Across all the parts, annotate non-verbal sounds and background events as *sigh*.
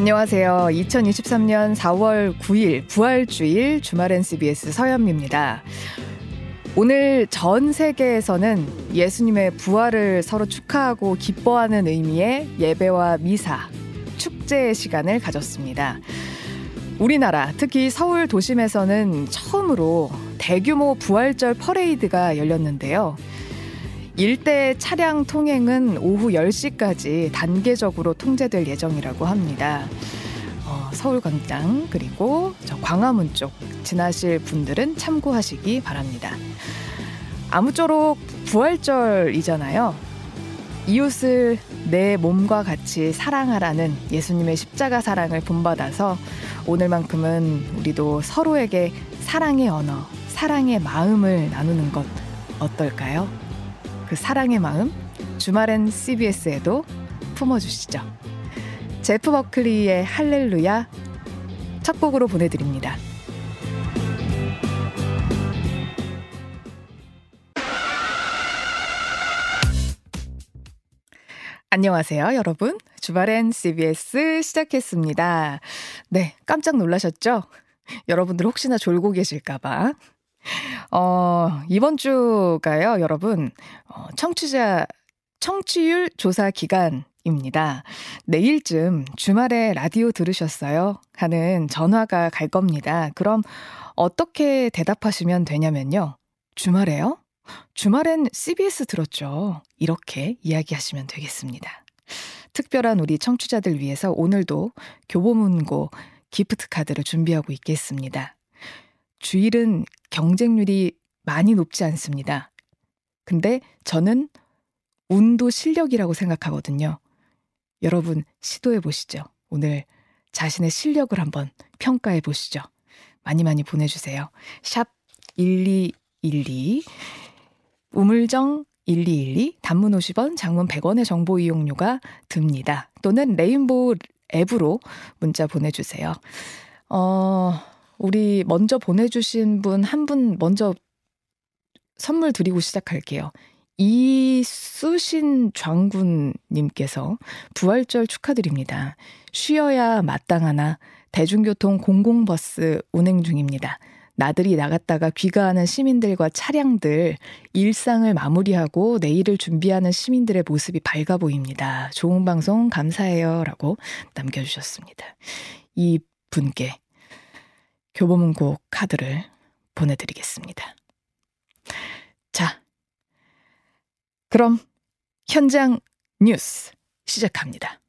안녕하세요. 2023년 4월 9일 부활주일 주말엔 CBS 서현미입니다. 오늘 전 세계에서는 예수님의 부활을 서로 축하하고 기뻐하는 의미의 예배와 미사, 축제의 시간을 가졌습니다. 우리나라, 특히 서울 도심에서는 처음으로 대규모 부활절 퍼레이드가 열렸는데요. 일대 차량 통행은 오후 10시까지 단계적으로 통제될 예정이라고 합니다. 어, 서울광장 그리고 저 광화문 쪽 지나실 분들은 참고하시기 바랍니다. 아무쪼록 부활절이잖아요. 이웃을 내 몸과 같이 사랑하라는 예수님의 십자가 사랑을 본받아서 오늘만큼은 우리도 서로에게 사랑의 언어, 사랑의 마음을 나누는 것 어떨까요? 그 사랑의 마음 주말엔 CBS에도 품어주시죠. 제프 버클리의 할렐루야 첫 곡으로 보내드립니다. 안녕하세요, 여러분. 주말엔 CBS 시작했습니다. 네, 깜짝 놀라셨죠? 여러분들 혹시나 졸고 계실까봐. *laughs* 어, 이번 주가요, 여러분, 어, 청취자, 청취율 조사 기간 입니다. 내일쯤 주말에 라디오 들으셨어요? 하는 전화가 갈 겁니다. 그럼 어떻게 대답하시면 되냐면요. 주말에요? 주말엔 CBS 들었죠. 이렇게 이야기하시면 되겠습니다. 특별한 우리 청취자들 위해서 오늘도 교보문고 기프트 카드를 준비하고 있겠습니다. 주일은 경쟁률이 많이 높지 않습니다. 근데 저는 운도 실력이라고 생각하거든요. 여러분 시도해 보시죠. 오늘 자신의 실력을 한번 평가해 보시죠. 많이 많이 보내주세요. 샵 1212, 우물정 1212, 단문 50원, 장문 100원의 정보 이용료가 듭니다. 또는 레인보우 앱으로 문자 보내주세요. 어, 우리 먼저 보내주신 분한분 먼저 선물 드리고 시작할게요. 이수신 장군님께서 부활절 축하드립니다. 쉬어야 마땅하나 대중교통 공공버스 운행 중입니다. 나들이 나갔다가 귀가하는 시민들과 차량들 일상을 마무리하고 내일을 준비하는 시민들의 모습이 밝아 보입니다. 좋은 방송 감사해요. 라고 남겨주셨습니다. 이 분께 교보문고 카드를 보내드리겠습니다. 자, 그럼 현장 뉴스 시작합니다.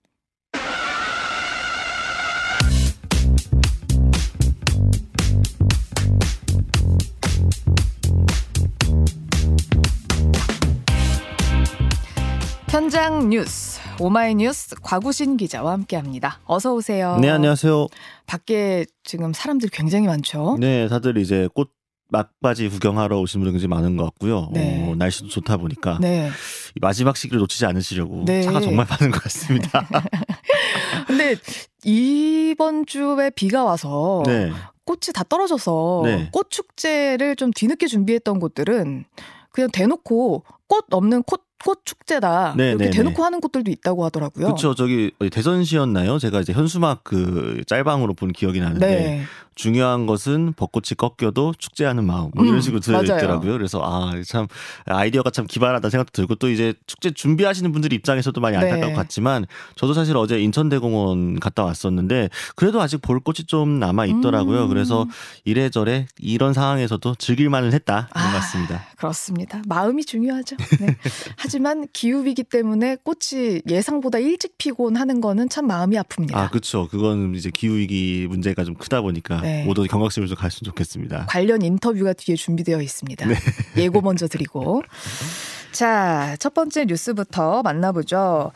현장 뉴스 오마이뉴스 곽우신 기자와 함께합니다. 어서 오세요. 네 안녕하세요. 밖에 지금 사람들 굉장히 많죠. 네 다들 이제 꽃 막바지 구경하러 오신 분들 굉장히 많은 것 같고요. 네. 어, 날씨도 좋다 보니까 네. 이 마지막 시기를 놓치지 않으시려고 네. 차가 정말 많은 것 같습니다. *laughs* 근데 이번 주에 비가 와서 네. 꽃이 다 떨어져서 네. 꽃 축제를 좀 뒤늦게 준비했던 곳들은 그냥 대놓고 꽃 없는 꽃, 꽃 축제다 네, 이렇게 네, 대놓고 하는 곳들도 있다고 하더라고요. 그렇죠. 저기 어디 대전시였나요? 제가 이제 현수막 그 짤방으로 본 기억이 나는데 네. 중요한 것은 벚꽃이 꺾여도 축제하는 마음 뭐 이런 음, 식으로 맞아요. 들어있더라고요. 그래서 아 참 아이디어가 참 기발하다 생각도 들고 또 이제 축제 준비하시는 분들 입장에서도 많이 네. 안타까울 것 같지만 저도 사실 어제 인천대공원 갔다 왔었는데 그래도 아직 볼 꽃이 좀 남아 있더라고요. 음. 그래서 이래저래 이런 상황에서도 즐길만은 했다 아, 것 같습니다. 그렇습니다. 마음이 중요하죠. 네. *laughs* 하지만 기후 위기 때문에 꽃이 예상보다 일찍 피곤 하는 거는 참 마음이 아픕니다. 아 그렇죠. 그건 이제 기후 위기 문제가 좀 크다 보니까 네. 모두 경각심을 좀 갖었으면 좋겠습니다. 관련 인터뷰가 뒤에 준비되어 있습니다. 네. 예고 먼저 드리고. 자, 첫 번째 뉴스부터 만나보죠.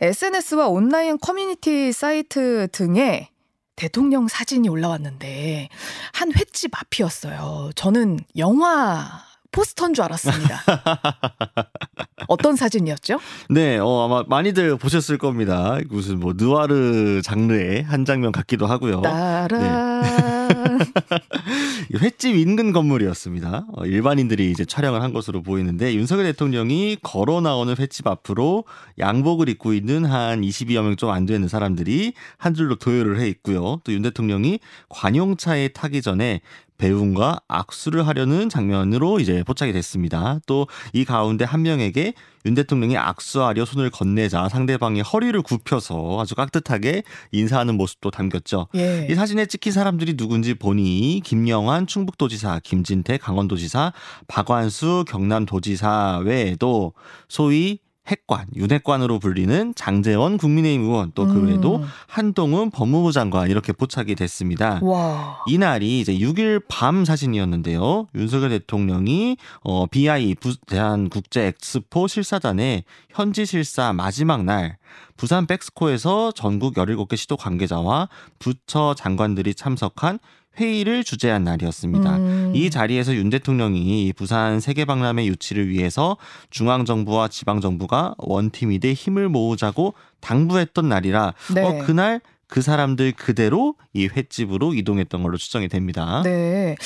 SNS와 온라인 커뮤니티 사이트 등에 대통령 사진이 올라왔는데 한 횟집 앞이었어요. 저는 영화 포스터인 줄 알았습니다. *laughs* 어떤 사진이었죠? 네, 어, 아마 많이들 보셨을 겁니다. 무슨 뭐 느와르 장르의 한 장면 같기도 하고요. 따라. 네. *laughs* 횟집 인근 건물이었습니다. 어, 일반인들이 이제 촬영을 한 것으로 보이는데 윤석열 대통령이 걸어 나오는 횟집 앞으로 양복을 입고 있는 한 22여 명 좀 안 되는 사람들이 한 줄로 도열을 해 있고요. 또 윤 대통령이 관용차에 타기 전에 배웅과 악수를 하려는 장면으로 이제 포착이 됐습니다. 또 이 가운데 한 명에게 윤 대통령이 악수하려 손을 건네자 상대방이 허리를 굽혀서 아주 깍듯하게 인사하는 모습도 담겼죠. 예. 이 사진에 찍힌 사람들이 누군지 보니 김영환 충북도지사, 김진태 강원도지사, 박완수 경남도지사 외에도 소위 핵관, 윤핵관으로 불리는 장재원 국민의힘 의원 또 그 외에도 음. 한동훈 법무부 장관 이렇게 포착이 됐습니다. 와. 이날이 이제 6일 밤 사진이었는데요. 윤석열 대통령이 어 BI 대한 국제 엑스포 실사단의 현지 실사 마지막 날 부산 백스코에서 전국 17개 시도 관계자와 부처 장관들이 참석한 회의를 주재한 날이었습니다. 음. 이 자리에서 윤 대통령이 부산 세계박람회 유치를 위해서 중앙정부와 지방정부가 원팀이 돼 힘을 모으자고 당부했던 날이라 네. 어, 그날 그 사람들 그대로 이 횟집으로 이동했던 걸로 추정이 됩니다. 네.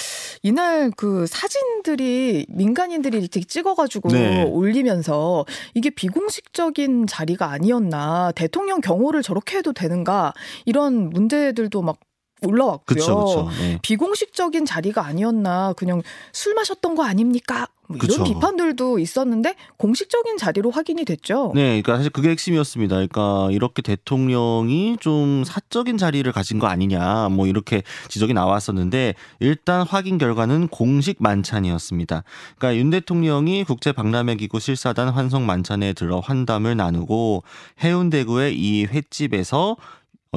이날 그 사진들이 민간인들이 이렇게 찍어가지고 네. 올리면서 이게 비공식적인 자리가 아니었나 대통령 경호를 저렇게 해도 되는가 이런 문제들도 막 올라왔고요. 그쵸, 그쵸. 네. 비공식적인 자리가 아니었나 그냥 술 마셨던 거 아닙니까? 뭐 이런 그쵸. 비판들도 있었는데 공식적인 자리로 확인이 됐죠. 네, 그러니까 사실 그게 핵심이었습니다. 그러니까 이렇게 대통령이 좀 사적인 자리를 가진 거 아니냐, 뭐 이렇게 지적이 나왔었는데 일단 확인 결과는 공식 만찬이었습니다. 그러니까 윤 대통령이 국제 박람회 기구 실사단 환송 만찬에 들어 환담을 나누고 해운대구의 이 횟집에서 어,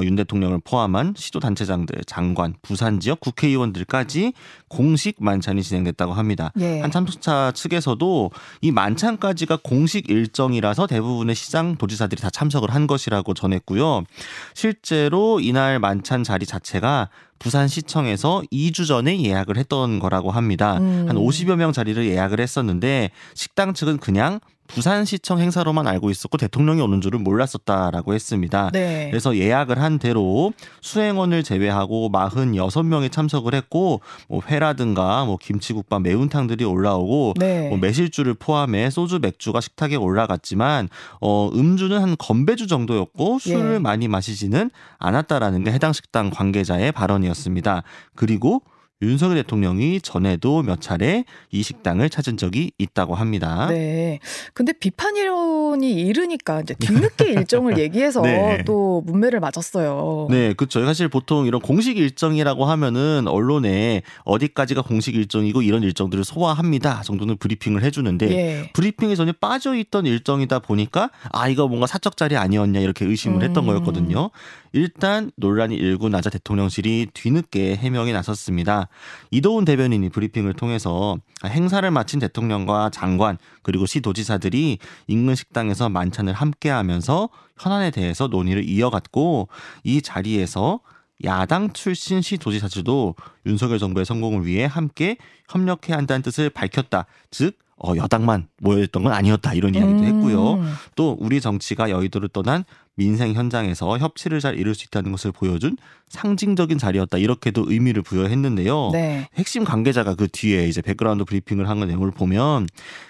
윤 대통령을 포함한 시도 단체장들, 장관, 부산 지역 국회의원들까지 공식 만찬이 진행됐다고 합니다. 예. 한 참석자 측에서도 이 만찬까지가 공식 일정이라서 대부분의 시장 도지사들이 다 참석을 한 것이라고 전했고요. 실제로 이날 만찬 자리 자체가 부산시청에서 2주 전에 예약을 했던 거라고 합니다. 음. 한 50여 명 자리를 예약을 했었는데 식당 측은 그냥 부산시청 행사로만 알고 있었고 대통령이 오는 줄은 몰랐었다라고 했습니다. 네. 그래서 예약을 한 대로 수행원을 제외하고 46명이 참석을 했고 뭐 회라든가 뭐 김치국밥 매운탕들이 올라오고 네. 뭐 매실주를 포함해 소주 맥주가 식탁에 올라갔지만 어 음주는 한 건배주 정도였고 술을 예. 많이 마시지는 않았다라는 게 해당 식당 관계자의 발언이었습니다. 그리고 윤석열 대통령이 전에도 몇 차례 이 식당을 찾은 적이 있다고 합니다. 네. 근데 비판 이론이 이르니까 이제 뒤늦게 *laughs* 일정을 얘기해서 네. 또 문매를 맞았어요. 네, 그렇죠. 사실 보통 이런 공식 일정이라고 하면은 언론에 어디까지가 공식 일정이고 이런 일정들을 소화합니다 정도는 브리핑을 해주는데 예. 브리핑에 전혀 빠져 있던 일정이다 보니까 아 이거 뭔가 사적 자리 아니었냐 이렇게 의심을 했던 음. 거였거든요. 일단 논란이 일고 나자 대통령실이 뒤늦게 해명에 나섰습니다. 이도훈 대변인이 브리핑을 통해서 행사를 마친 대통령과 장관 그리고 시도지사들이 인근 식당에서 만찬을 함께 하면서 현안에 대해서 논의를 이어갔고 이 자리에서 야당 출신 시도지사들도 윤석열 정부의 성공을 위해 함께 협력해야 한다는 뜻을 밝혔다. 즉 어, 여당만 모여있던 건 아니었다 이런 이야기도 음. 했고요. 또 우리 정치가 여의도를 떠난 민생 현장에서 협치를 잘 이룰 수 있다는 것을 보여준 상징적인 자리였다 이렇게도 의미를 부여했는데요. 네. 핵심 관계자가 그 뒤에 이제 백그라운드 브리핑을 한 내용을 보면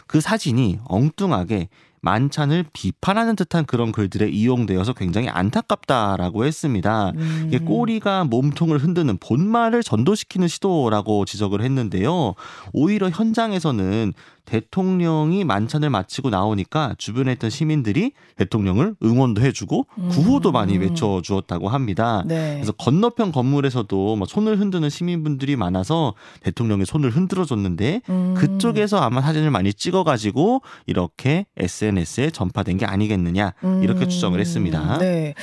그 사진이 엉뚱하게 만찬을 비판하는 듯한 그런 글들에 이용되어서 굉장히 안타깝다라고 했습니다. 음. 이게 꼬리가 몸통을 흔드는 본말을 전도시키는 시도라고 지적을 했는데요. 오히려 현장에서는 대통령이 만찬을 마치고 나오니까 주변에 있던 시민들이 대통령을 응원도 해주고 음. 구호도 많이 외쳐주었다고 합니다. 네. 그래서 건너편 건물에서도 뭐 손을 흔드는 시민분들이 많아서 대통령의 손을 흔들어줬는데 음. 그쪽에서 아마 사진을 많이 찍어가지고 이렇게 SNS에 전파된 게 아니겠느냐 이렇게 음. 추정을 했습니다. 네.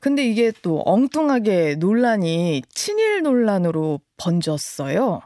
근데 이게 또 엉뚱하게 논란이 친일 논란으로 번졌어요.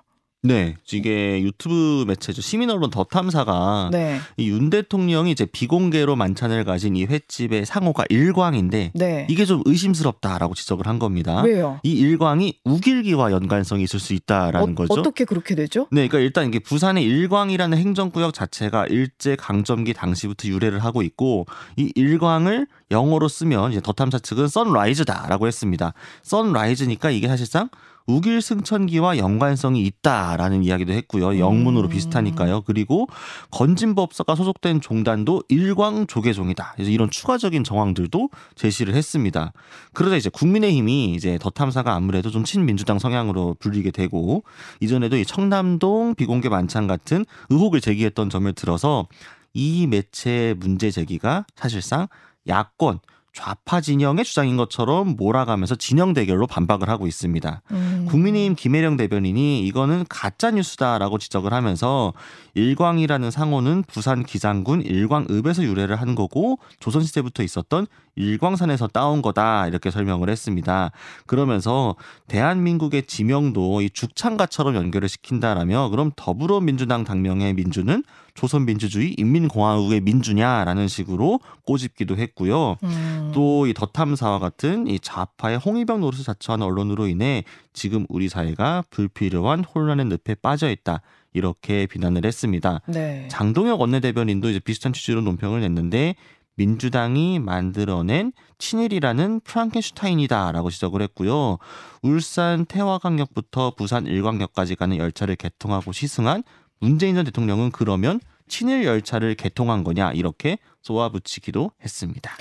네, 이게 유튜브 매체죠. 시민 언론 더 탐사가 네. 이윤 대통령이 이제 비공개로 만찬을 가진 이 횟집의 상호가 일광인데 네. 이게 좀 의심스럽다라고 지적을 한 겁니다. 왜요? 이 일광이 우길기와 연관성이 있을 수 있다라는 어, 거죠. 어떻게 그렇게 되죠? 네, 그러니까 일단 이게 부산의 일광이라는 행정구역 자체가 일제 강점기 당시부터 유래를 하고 있고 이 일광을 영어로 쓰면 이제 더 탐사 측은 선라이즈다라고 했습니다. 선라이즈니까 이게 사실상 우길 승천기와 연관성이 있다라는 이야기도 했고요. 영문으로 음. 비슷하니까요. 그리고 건진법사가 소속된 종단도 일광 조계종이다. 그래서 이런 추가적인 정황들도 제시를 했습니다. 그러자 이제 국민의힘이 이제 더 탐사가 아무래도 좀 친민주당 성향으로 불리게 되고 이전에도 이 청남동 비공개 만찬 같은 의혹을 제기했던 점을 들어서 이 매체 문제 제기가 사실상 야권 좌파 진영의 주장인 것처럼 몰아가면서 진영 대결로 반박을 하고 있습니다. 음. 국민의힘 김혜령 대변인이 이거는 가짜 뉴스다라고 지적을 하면서 일광이라는 상호는 부산 기장군 일광읍에서 유래를 한 거고 조선 시대부터 있었던 일광산에서 따온 거다 이렇게 설명을 했습니다. 그러면서 대한민국의 지명도 이 죽창가처럼 연결을 시킨다라며 그럼 더불어민주당 당명의 민주는 조선민주주의 인민공화국의 민주냐라는 식으로 꼬집기도 했고요. 음. 또이 더탐사와 같은 이 좌파의 홍위병 노릇을 자처한 언론으로 인해 지금 우리 사회가 불필요한 혼란의 늪에 빠져 있다. 이렇게 비난을 했습니다. 네. 장동혁 원내대변인도 이제 비슷한 취지로 논평을 냈는데 민주당이 만들어낸 친일이라는 프랑켄슈타인이다라고 지적을 했고요. 울산 태화강역부터 부산 일광역까지 가는 열차를 개통하고 시승한 문재인 전 대통령은 그러면 친일 열차를 개통한 거냐 이렇게 쏘아붙이기도 했습니다.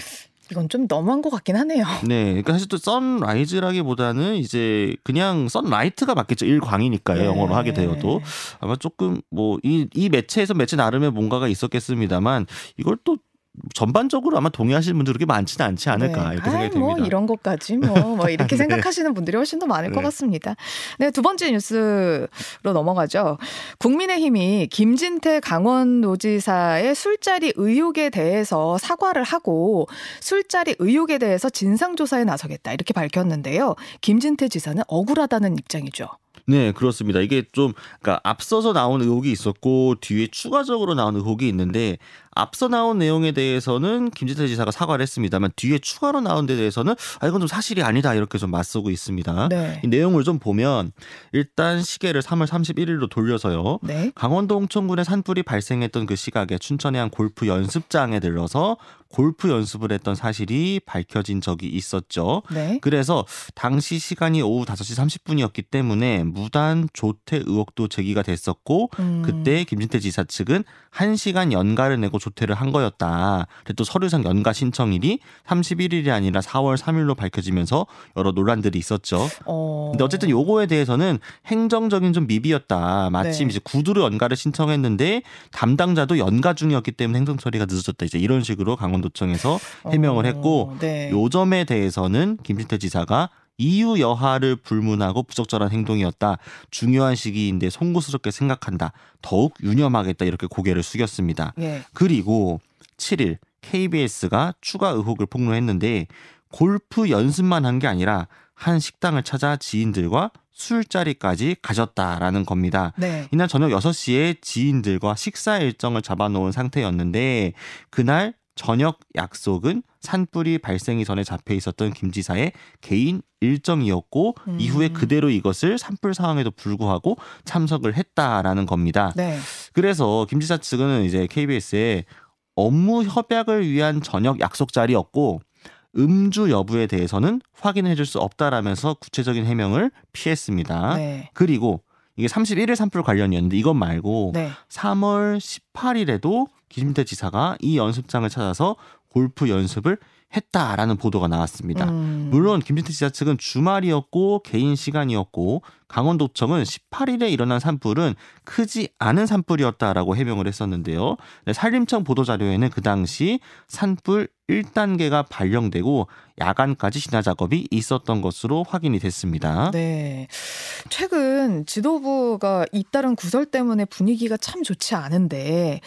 이건 좀 너무한 것 같긴 하네요. *laughs* 네, 그러니까 사실 또 선라이즈라기보다는 이제 그냥 선라이트가 맞겠죠. 일광이니까요. 네. 영어로 하게 되어도 아마 조금 뭐 이이 매체에서 매체 나름의 뭔가가 있었겠습니다만 이걸 또 전반적으로 아마 동의하시는 분들 그렇게 많지는 않지 않을까 네. 이렇게 생각이 뭐 됩니다. 이런 것까지 뭐, 뭐 이렇게 *laughs* 네. 생각하시는 분들이 훨씬 더 많을 네. 것 같습니다. 네, 두 번째 뉴스로 넘어가죠. 국민의힘이 김진태 강원도지사의 술자리 의혹에 대해서 사과를 하고 술자리 의혹에 대해서 진상조사에 나서겠다 이렇게 밝혔는데요. 김진태 지사는 억울하다는 입장이죠. 네, 그렇습니다. 이게 좀 그러니까 앞서서 나온 의혹이 있었고 뒤에 추가적으로 나온 의혹이 있는데 앞서 나온 내용에 대해서는 김진태 지사가 사과를 했습니다만 뒤에 추가로 나온 데 대해서는 아 이건 좀 사실이 아니다 이렇게 좀 맞서고 있습니다. 네. 이 내용을 좀 보면 일단 시계를 3월 31일로 돌려서요. 네. 강원도 홍천군에 산불이 발생했던 그 시각에 춘천의 한 골프 연습장에 들러서 골프 연습을 했던 사실이 밝혀진 적이 있었죠. 네. 그래서 당시 시간이 오후 5시 30분이었기 때문에 무단 조퇴 의혹도 제기가 됐었고 음. 그때 김진태 지사 측은 1시간 연가를 내고 조퇴를 한 거였다. 그래도 서류상 연가 신청일이 31일이 아니라 4월 3일로 밝혀지면서 여러 논란들이 있었죠. 어... 근데 어쨌든 요거에 대해서는 행정적인 좀 미비였다. 마침 네. 이제 구두로 연가를 신청했는데 담당자도 연가 중이었기 때문에 행정 처리가 늦어졌다. 이제 이런 식으로 강원도청에서 해명을 했고 어... 네. 요 점에 대해서는 김진태 지사가 이유 여하를 불문하고 부적절한 행동이었다. 중요한 시기인데 송구스럽게 생각한다. 더욱 유념하겠다. 이렇게 고개를 숙였습니다. 예. 그리고 7일 KBS가 추가 의혹을 폭로했는데 골프 연습만 한 게 아니라 한 식당을 찾아 지인들과 술자리까지 가졌다라는 겁니다. 네. 이날 저녁 6시에 지인들과 식사 일정을 잡아놓은 상태였는데 그날 저녁 약속은 산불이 발생이 전에 잡혀 있었던 김 지사의 개인 일정이었고 음. 이후에 그대로 이것을 산불 상황에도 불구하고 참석을 했다라는 겁니다. 네. 그래서 김 지사 측은 이제 KBS에 업무 협약을 위한 저녁 약속 자리였고 음주 여부에 대해서는 확인해 줄 수 없다라면서 구체적인 해명을 피했습니다. 네. 그리고 이게 31일 산불 관련이었는데 이것 말고 네. 3월 18일에도 김진태 지사가 이 연습장을 찾아서 골프 연습을 했다라는 보도가 나왔습니다. 음. 물론 김진태 지사 측은 주말이었고 개인 시간이었고 강원도청은 18일에 일어난 산불은 크지 않은 산불이었다라고 해명을 했었는데요. 네, 산림청 보도 자료에는 그 당시 산불 1단계가 발령되고 야간까지 진화 작업이 있었던 것으로 확인이 됐습니다. 네. 최근 지도부가 잇따른 구설 때문에 분위기가 참 좋지 않은데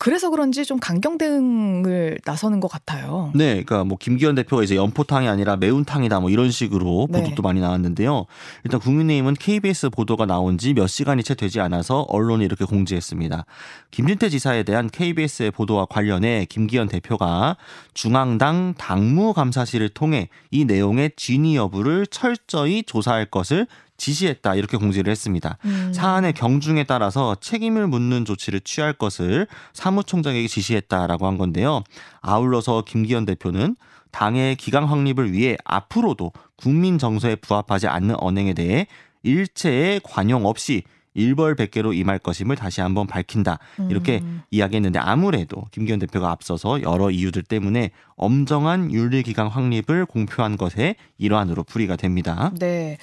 그래서 그런지 좀 강경 대응을 나서는 것 같아요. 네, 그러니까 뭐 김기현 대표가 이제 연포탕이 아니라 매운탕이다 뭐 이런 식으로 네. 보도도 네. 많이 나왔는데요. 일단 국민의힘은 KBS 보도가 나온 지 몇 시간이 채 되지 않아서 언론이 이렇게 공지했습니다. 김진태 지사에 대한 KBS의 보도와 관련해 김기현 대표가 중앙당 당무감사실을 통해 이 내용의 진위 여부를 철저히 조사할 것을 지시했다 이렇게 공지를 했습니다. 음. 사안의 경중에 따라서 책임을 묻는 조치를 취할 것을 사무총장에게 지시했다라고 한 건데요. 아울러서 김기현 대표는 당의 기강 확립을 위해 앞으로도 국민 정서에 부합하지 않는 언행에 대해 일체의 관용 없이 일벌백계로 임할 것임을 다시 한번 밝힌다. 이렇게 음. 이야기했는데 아무래도 김기현 대표가 앞서서 여러 이유들 때문에 엄정한 윤리기강 확립을 공표한 것의 일환으로 풀이가 됩니다. 네.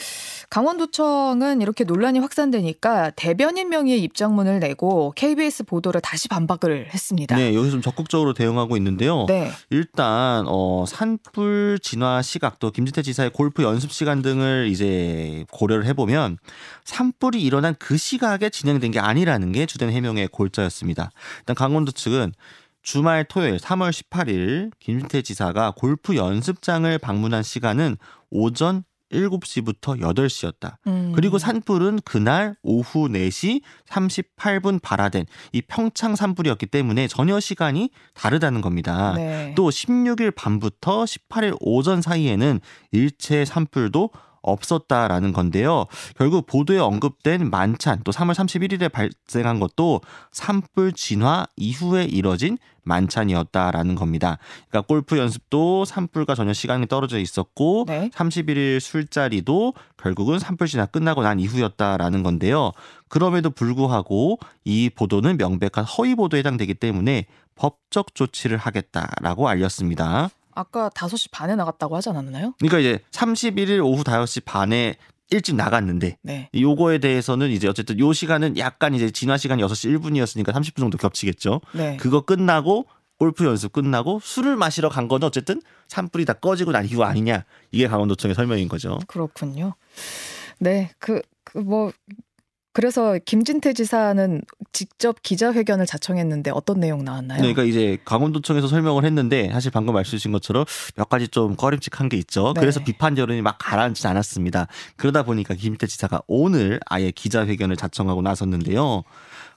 강원도청은 이렇게 논란이 확산되니까 대변인 명의의 입장문을 내고 KBS 보도를 다시 반박을 했습니다. 네, 여기서 좀 적극적으로 대응하고 있는데요. 네. 일단 어, 산불 진화 시각 또 김진태 지사의 골프 연습 시간 등을 이제 고려를 해보면 산불이 일어난 그 시각에 진행된 게 아니라는 게 주된 해명의 골자였습니다. 일단 강원도 측은 주말 토요일 3월 18일 김진태 지사가 골프 연습장을 방문한 시간은 오전 7시부터 8시였다. 음. 그리고 산불은 그날 오후 4시 38분 발화된 이 평창 산불이었기 때문에 전혀 시간이 다르다는 겁니다. 네. 또 16일 밤부터 18일 오전 사이에는 일체 산불도 없었다라는 건데요. 결국 보도에 언급된 만찬 또 3월 31일에 발생한 것도 산불 진화 이후에 이뤄진 만찬이었다라는 겁니다. 그러니까 골프 연습도 산불과 전혀 시간이 떨어져 있었고 네. 31일 술자리도 결국은 산불 진화 끝나고 난 이후였다라는 건데요. 그럼에도 불구하고 이 보도는 명백한 허위 보도에 해당되기 때문에 법적 조치를 하겠다라고 알렸습니다. 아까 5시 반에 나갔다고 하지 않았나요? 그러니까 이제 31일 오후 5시 반에 일찍 나갔는데 네. 요거에 대해서는 이제 어쨌든 요 시간은 약간 이제 진화 시간이 6시 1분이었으니까 30분 정도 겹치겠죠. 네. 그거 끝나고 골프 연습 끝나고 술을 마시러 간 거는 어쨌든 산불이 다 꺼지고 난 이후 아니냐. 이게 강원도청의 설명인 거죠. 그렇군요. 네. 그, 그 뭐 그래서 김진태 지사는 직접 기자회견을 자청했는데 어떤 내용 나왔나요? 네, 그러니까 이제 강원도청에서 설명을 했는데 사실 방금 말씀주신 것처럼 몇 가지 좀 꺼림칙한 게 있죠. 네. 그래서 비판 여론이 막 가라앉지 않았습니다. 그러다 보니까 김진태 지사가 오늘 아예 기자회견을 자청하고 나섰는데요.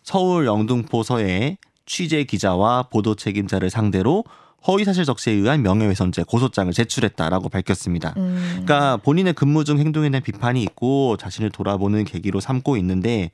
서울 영등포서에 취재 기자와 보도 책임자를 상대로 허위사실 적시에 의한 명예훼손죄 고소장을 제출했다라고 밝혔습니다. 음. 그러니까 본인의 근무 중 행동에 대한 비판이 있고 자신을 돌아보는 계기로 삼고 있는데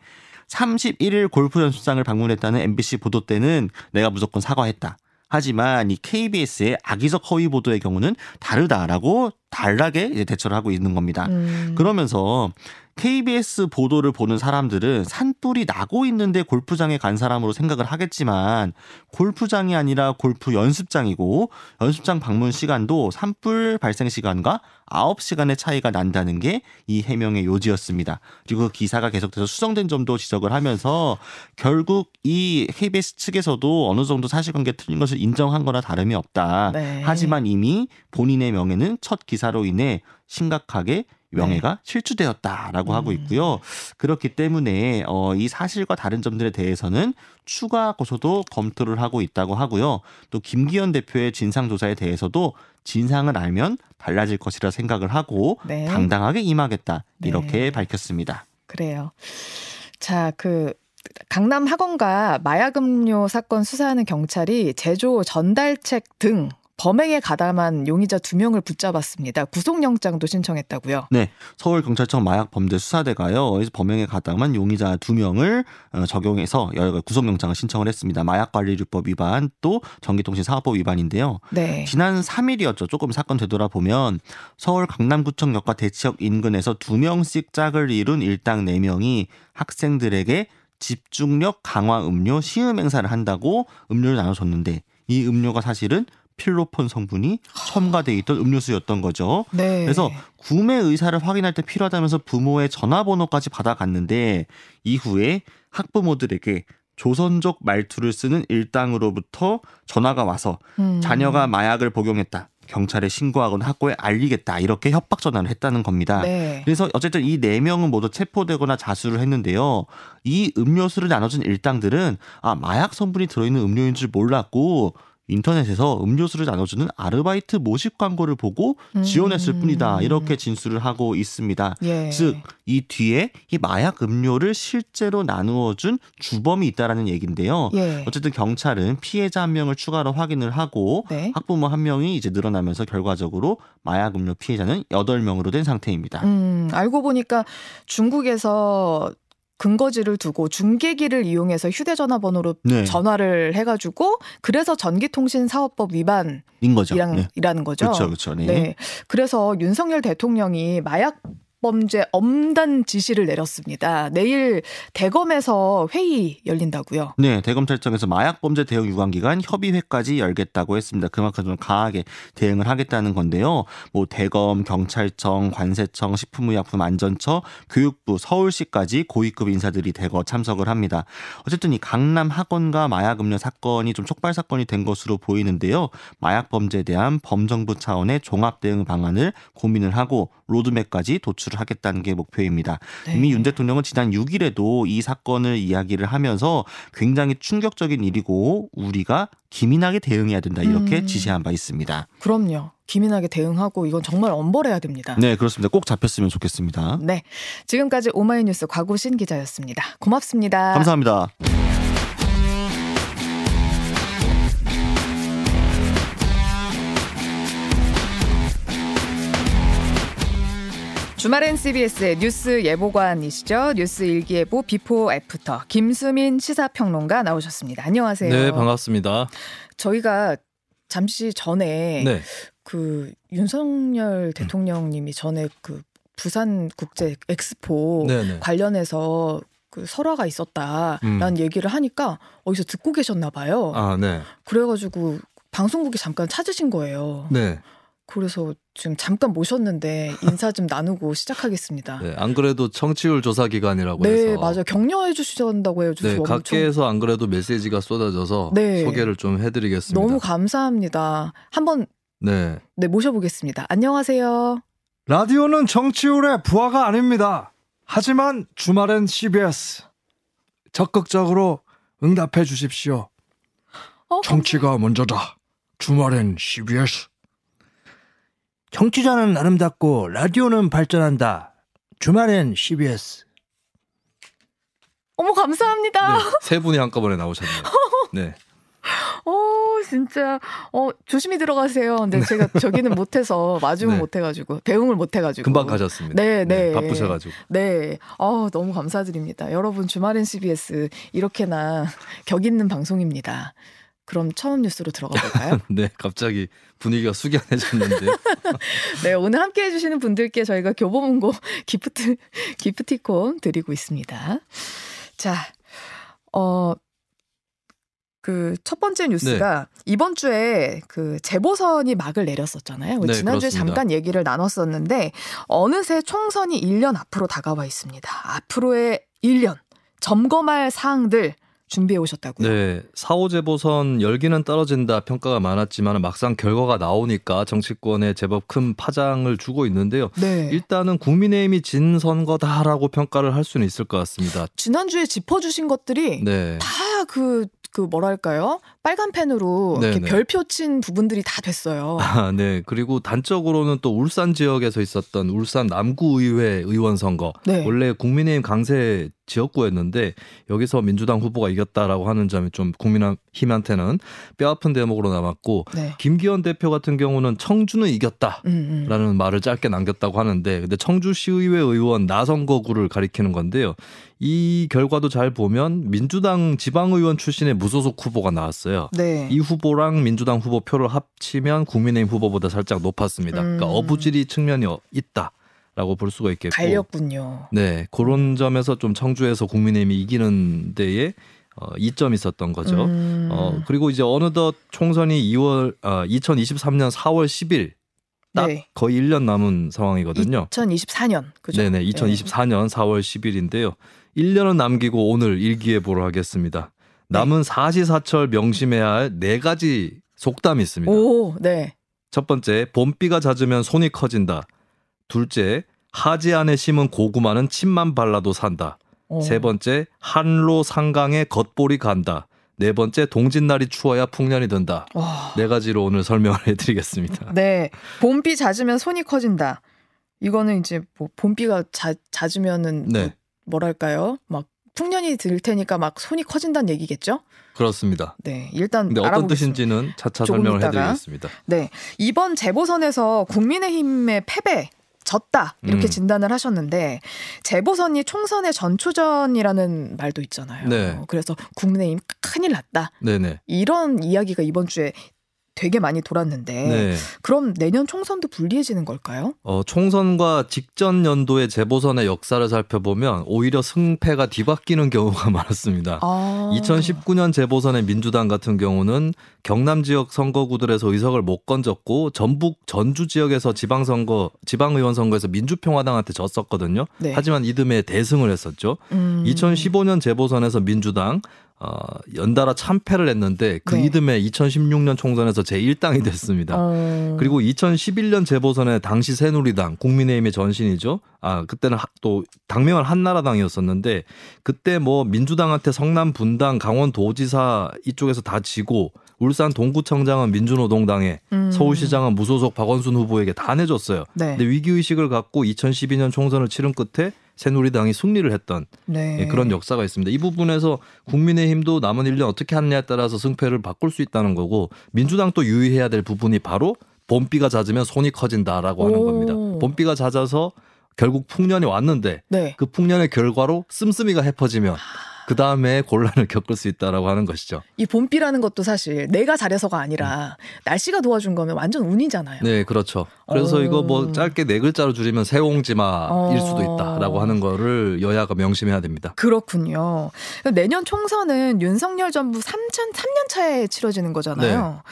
31일 골프 연습장을 방문했다는 MBC 보도 때는 내가 무조건 사과했다. 하지만 이 KBS의 악의적 허위 보도의 경우는 다르다라고 달라게 이제 대처를 하고 있는 겁니다. 음. 그러면서 KBS 보도를 보는 사람들은 산불이 나고 있는데 골프장에 간 사람으로 생각을 하겠지만 골프장이 아니라 골프 연습장이고 연습장 방문 시간도 산불 발생 시간과 9시간의 차이가 난다는 게 이 해명의 요지였습니다. 그리고 그 기사가 계속돼서 수정된 점도 지적을 하면서 결국 이 KBS 측에서도 어느 정도 사실관계 틀린 것을 인정한 거나 다름이 없다. 네. 하지만 이미 본인의 명예는 첫 기사 로 인해 심각하게 명예가 네. 실추되었다라고 음. 하고 있고요. 그렇기 때문에 어, 이 사실과 다른 점들에 대해서는 추가 고소도 검토를 하고 있다고 하고요. 또 김기현 대표의 진상 조사에 대해서도 진상을 알면 달라질 것이라 생각을 하고 네. 당당하게 임하겠다 이렇게 네. 밝혔습니다. 그래요. 자, 그 강남 학원가 마약 음료 사건 수사하는 경찰이 제조 전달책 등 범행에 가담한 용의자 두 명을 붙잡았습니다. 구속영장도 신청했다고요? 네, 서울 경찰청 마약 범죄 수사대가요. 범행에 가담한 용의자 두 명을 어, 적용해서 구속영장을 신청을 했습니다. 마약관리법 위반 또 전기통신사업법 위반인데요. 네. 지난 3일이었죠. 조금 사건 되돌아보면 서울 강남구청 역과 대치역 인근에서 두 명씩 짝을 이룬 일당 4명이 학생들에게 집중력 강화 음료 시음 행사를 한다고 음료를 나눠줬는데 이 음료가 사실은 필로폰 성분이 첨가돼 있던 음료수였던 거죠. 네. 그래서 구매 의사를 확인할 때 필요하다면서 부모의 전화번호까지 받아갔는데 이후에 학부모들에게 조선족 말투를 쓰는 일당으로부터 전화가 와서 음. 자녀가 마약을 복용했다. 경찰에 신고하거나 학교에 알리겠다 이렇게 협박 전화를 했다는 겁니다. 네. 그래서 어쨌든 이 네 명은 모두 체포되거나 자수를 했는데요. 이 음료수를 나눠준 일당들은 아 마약 성분이 들어있는 음료인 줄 몰랐고 인터넷에서 음료수를 나눠주는 아르바이트 모집 광고를 보고 지원했을 음. 뿐이다. 이렇게 진술을 하고 있습니다. 예. 즉, 이 뒤에 이 마약 음료를 실제로 나누어준 주범이 있다라는 얘기인데요. 예. 어쨌든 경찰은 피해자 한 명을 추가로 확인을 하고 네. 학부모 한 명이 이제 늘어나면서 결과적으로 마약 음료 피해자는 8명으로 된 상태입니다. 음, 알고 보니까 중국에서 근거지를 두고 중계기를 이용해서 휴대전화 번호로 네. 전화를 해가지고 그래서 전기통신사업법 위반인 거죠. 이란, 네. 이라는 거죠. 그렇죠, 그렇죠. 네. 네. 그래서 윤석열 대통령이 마약 범죄 엄단 지시를 내렸습니다. 내일 대검에서 회의 열린다고요. 네, 대검찰청에서 마약 범죄 대응 유관 기관 협의회까지 열겠다고 했습니다. 그만큼 좀 강하게 대응을 하겠다는 건데요. 뭐 대검, 경찰청, 관세청, 식품의약품안전처, 교육부, 서울시까지 고위급 인사들이 대거 참석을 합니다. 어쨌든 이 강남 학원과 마약 음료 사건이 좀 촉발 사건이 된 것으로 보이는데요. 마약 범죄에 대한 범정부 차원의 종합 대응 방안을 고민을 하고 로드맵까지 도출을 하겠다는 게 목표입니다. 네. 이미 윤 대통령은 지난 6일에도 이 사건을 이야기를 하면서 굉장히 충격적인 일이고 우리가 기민하게 대응해야 된다 이렇게 음. 지시한 바 있습니다. 그럼요. 기민하게 대응하고 이건 정말 엄벌해야 됩니다. 네, 그렇습니다. 꼭 잡혔으면 좋겠습니다. 네. 지금까지 오마이뉴스 과구신 기자였습니다. 고맙습니다. 감사합니다. 주말엔 CBS의 뉴스 예보관이시죠. 뉴스 일기예보 before after 김수민 시사평론가 나오셨습니다. 안녕하세요. 네, 반갑습니다. 저희가 잠시 전에 네. 그 윤석열 대통령님이 전에 그 부산 국제 엑스포 네네. 네. 관련해서 그 설화가 있었다라는 음. 얘기를 하니까 어디서 듣고 계셨나 봐요. 아, 네. 그래가지고 방송국이 잠깐 찾으신 거예요. 네. 그래서 지금 잠깐 모셨는데 인사 좀 나누고 시작하겠습니다. 네, 안 그래도 청취율 조사 기간이라고 네, 해서 네, 맞아요. 격려해 주신다고 해요. 네, 각계에서 안 그래도 메시지가 쏟아져서 네. 소개를 좀 해드리겠습니다. 너무 감사합니다. 한번 네, 네 모셔보겠습니다. 안녕하세요. 라디오는 청취율의 부하가 아닙니다. 하지만 주말엔 CBS 적극적으로 응답해 주십시오. 어, 정치가 먼저다. 주말엔 CBS. 청취자는 아름답고 라디오는 발전한다. 주말엔 CBS. 어머 감사합니다. 네, 세 분이 한꺼번에 나오셨네요. 네. *laughs* 어 진짜 어 조심히 들어가세요. 근데 제가 저기는 못해서 마중을 네. 못해가지고 대응을 못해가지고 금방 가셨습니다. 네, 네, 네. 바쁘셔가지고. 네, 어 너무 감사드립니다. 여러분 주말엔 CBS 이렇게나 격 있는 방송입니다. 그럼 처음 뉴스로 들어가 볼까요? *laughs* 네, 갑자기 분위기가 숙연해졌는데. *laughs* 네, 오늘 함께 해주시는 분들께 저희가 교보문고 *laughs* 기프트, 기프티콘 드리고 있습니다. 자, 어, 그 첫 번째 뉴스가 네. 이번 주에 그 재보선이 막을 내렸었잖아요. 네, 지난주에 그렇습니다. 잠깐 얘기를 나눴었는데 어느새 총선이 1년 앞으로 다가와 있습니다. 앞으로의 1년 점검할 사항들 준비해 오셨다고요? 네. 4호 재보선 열기는 떨어진다 평가가 많았지만 막상 결과가 나오니까 정치권에 제법 큰 파장을 주고 있는데요. 네. 일단은 국민의힘이 진 선거다라고 평가를 할 수는 있을 것 같습니다. 지난주에 짚어주신 것들이 네. 다그 그 뭐랄까요? 빨간 펜으로 이렇게 별표 친 부분들이 다 됐어요. *laughs* 아, 네. 그리고 단적으로는 또 울산 지역에서 있었던 울산 남구의회 의원 선거. 네. 원래 국민의힘 강세 지역구였는데 여기서 민주당 후보가 이겼다라고 하는 점이 좀 국민힘한테는 뼈아픈 대목으로 남았고 네. 김기현 대표 같은 경우는 청주는 이겼다라는 음, 음. 말을 짧게 남겼다고 하는데 근데 청주시의회 의원 나선거구를 가리키는 건데요. 이 결과도 잘 보면 민주당 지방의원 출신의 무소속 후보가 나왔어요. 네. 이 후보랑 민주당 후보 표를 합치면 국민의힘 후보보다 살짝 높았습니다. 그러니까 음. 그러니까 어부지리 측면이 있다. 라고 볼 수가 있겠고 갈렸군요. 네, 그런 점에서 좀 청주에서 국민의힘이 이기는 데에 어, 이점이 있었던 거죠. 음. 어, 그리고 이제 어느덧 총선이 2월 어, 2023년 4월 10일 딱 네. 거의 1년 남은 상황이거든요. 2024년 그죠? 네네, 2024년 네. 4월 10일인데요. 1년은 남기고 오늘 일기예보를 하겠습니다. 남은 네. 사시사철 명심해야 할 네 가지 속담이 있습니다. 오, 네. 첫 번째, 봄비가 잦으면 손이 커진다. 둘째, 하지 안에 심은 고구마는 침만 발라도 산다. 오. 어. 세 번째, 한로 상강에 겉볼이 간다. 네 번째, 동짓날이 추워야 풍년이 든다. 와. 네 가지로 오늘 설명을 *laughs* 해드리겠습니다. 네. 봄비 잦으면 손이 커진다. 이거는 이제 뭐 봄비가 자, 잦으면은 뭐 네. 뭐, 랄까요? 막 풍년이 들 테니까 막 손이 커진다는 얘기겠죠? 그렇습니다. 네, 일단 근데 어떤 뜻인지는 차차 설명을 있다가. 해드리겠습니다. 네, 이번 재보선에서 국민의힘의 패배 졌다 이렇게 음. 진단을 하셨는데 재보선이 총선의 전초전이라는 말도 있잖아요. 네. 그래서 국민의힘 큰일 났다. 네네. 이런 이야기가 이번 주에 되게 많이 돌았는데 네. 그럼 내년 총선도 불리해지는 걸까요? 어, 총선과 직전 연도의 재보선의 역사를 살펴보면 오히려 승패가 뒤바뀌는 경우가 *laughs* 많았습니다. 아. 2019년 재보선의 민주당 같은 경우는 경남 지역 선거구들에서 의석을 못 건졌고 전북 전주 지역에서 지방선거 지방의원 선거에서 민주평화당한테 졌었거든요. 네. 하지만 이듬해 대승을 했었죠. 음. 2015년 재보선에서 민주당 어, 연달아 참패를 했는데 그 네. 이듬해 2016년 총선에서 제1당이 됐습니다. 어... 그리고 2011년 재보선에 당시 새누리당 국민의힘의 전신이죠. 아 그때는 또 당명은 한나라당이었었는데 그때 뭐 민주당한테 성남 분당 강원도지사 이쪽에서 다 지고 울산 동구청장은 민주노동당에 음. 서울시장은 무소속 박원순 후보에게 다 내줬어요. 네. 근데 위기 의식을 갖고 2012년 총선을 치른 끝에 새누리당이 승리를 했던 네. 예, 그런 역사가 있습니다. 이 부분에서 국민의힘도 남은 1년 어떻게 하느냐에 따라서 승패를 바꿀 수 있다는 거고 민주당도 유의해야 될 부분이 바로 봄비가 잦으면 손이 커진다라고 하는 겁니다. 봄비가 잦아서 결국 풍년이 왔는데 네. 그 풍년의 결과로 씀씀이가 해퍼지면 그 다음에 곤란을 겪을 수 있다라고 하는 것이죠. 이 봄비라는 것도 사실 내가 잘해서가 아니라 음. 날씨가 도와준 거면 완전 운이잖아요. 네, 그렇죠. 그래서 어... 이거 뭐 짧게 네 글자로 줄이면 새옹지마일 수도 있다라고 하는 거를 여야가 명심해야 됩니다. 그렇군요. 내년 총선은 윤석열 정부 3천 3년 차에 치러지는 거잖아요. 네.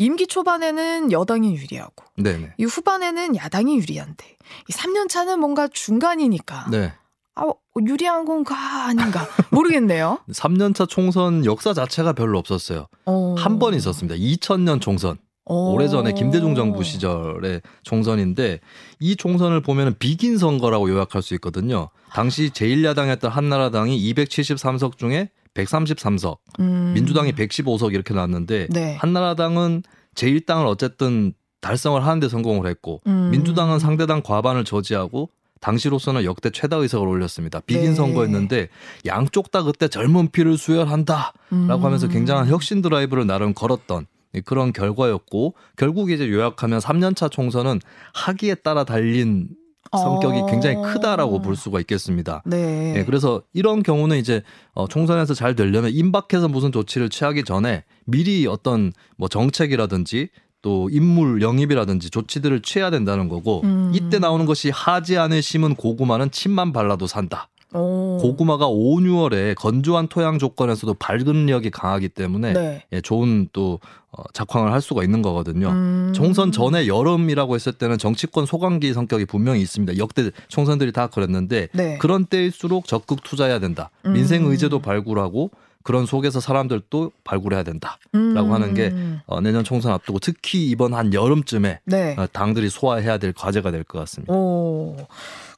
임기 초반에는 여당이 유리하고 네네. 이 후반에는 야당이 유리한데 이 3년 차는 뭔가 중간이니까 네. 아, 유리한 건가 아닌가 모르겠네요. *laughs* 3년차 총선 역사 자체가 별로 없었어요. 어... 한번 있었습니다. 2000년 총선. 어... 오래전에 김대중 정부 시절의 총선인데 이 총선을 보면 비긴 선거라고 요약할 수 있거든요. 당시 제1야당이었던 한나라당이 273석 중에 133석, 음... 민주당이 115석 이렇게 나왔는데 네. 한나라당은 제1당을 어쨌든 달성을 하는데 성공을 했고 음... 민주당은 상대당 과반을 저지하고 당시로서는 역대 최다 의석을 올렸습니다. 비긴 네. 선거였는데 양쪽 다 그때 젊은 피를 수혈한다라고 음. 하면서 굉장한 혁신 드라이브를 나름 걸었던 그런 결과였고 결국 이제 요약하면 3년차 총선은 하기에 따라 달린 성격이 어. 굉장히 크다라고 볼 수가 있겠습니다. 네. 네. 그래서 이런 경우는 이제 어, 총선에서 잘 되려면 임박해서 무슨 조치를 취하기 전에 미리 어떤 뭐 정책이라든지 또 인물 영입이라든지 조치들을 취해야 된다는 거고 음. 이때 나오는 것이 하지 안에 심은 고구마는 침만 발라도 산다. 오. 고구마가 5, 6월에 건조한 토양 조건에서도 발근력이 강하기 때문에 네. 예, 좋은 또 어, 작황을 할 수가 있는 거거든요. 음. 총선 전에 여름이라고 했을 때는 정치권 소강기 성격이 분명히 있습니다. 역대 총선들이 다 그랬는데 네. 그런 때일수록 적극 투자해야 된다. 민생 음. 의제도 발굴하고 그런 속에서 사람들도 발굴해야 된다라고 음. 하는 게 어, 내년 총선 앞두고 특히 이번 한 여름쯤에 네. 어, 당들이 소화해야 될 과제가 될 것 같습니다. 오.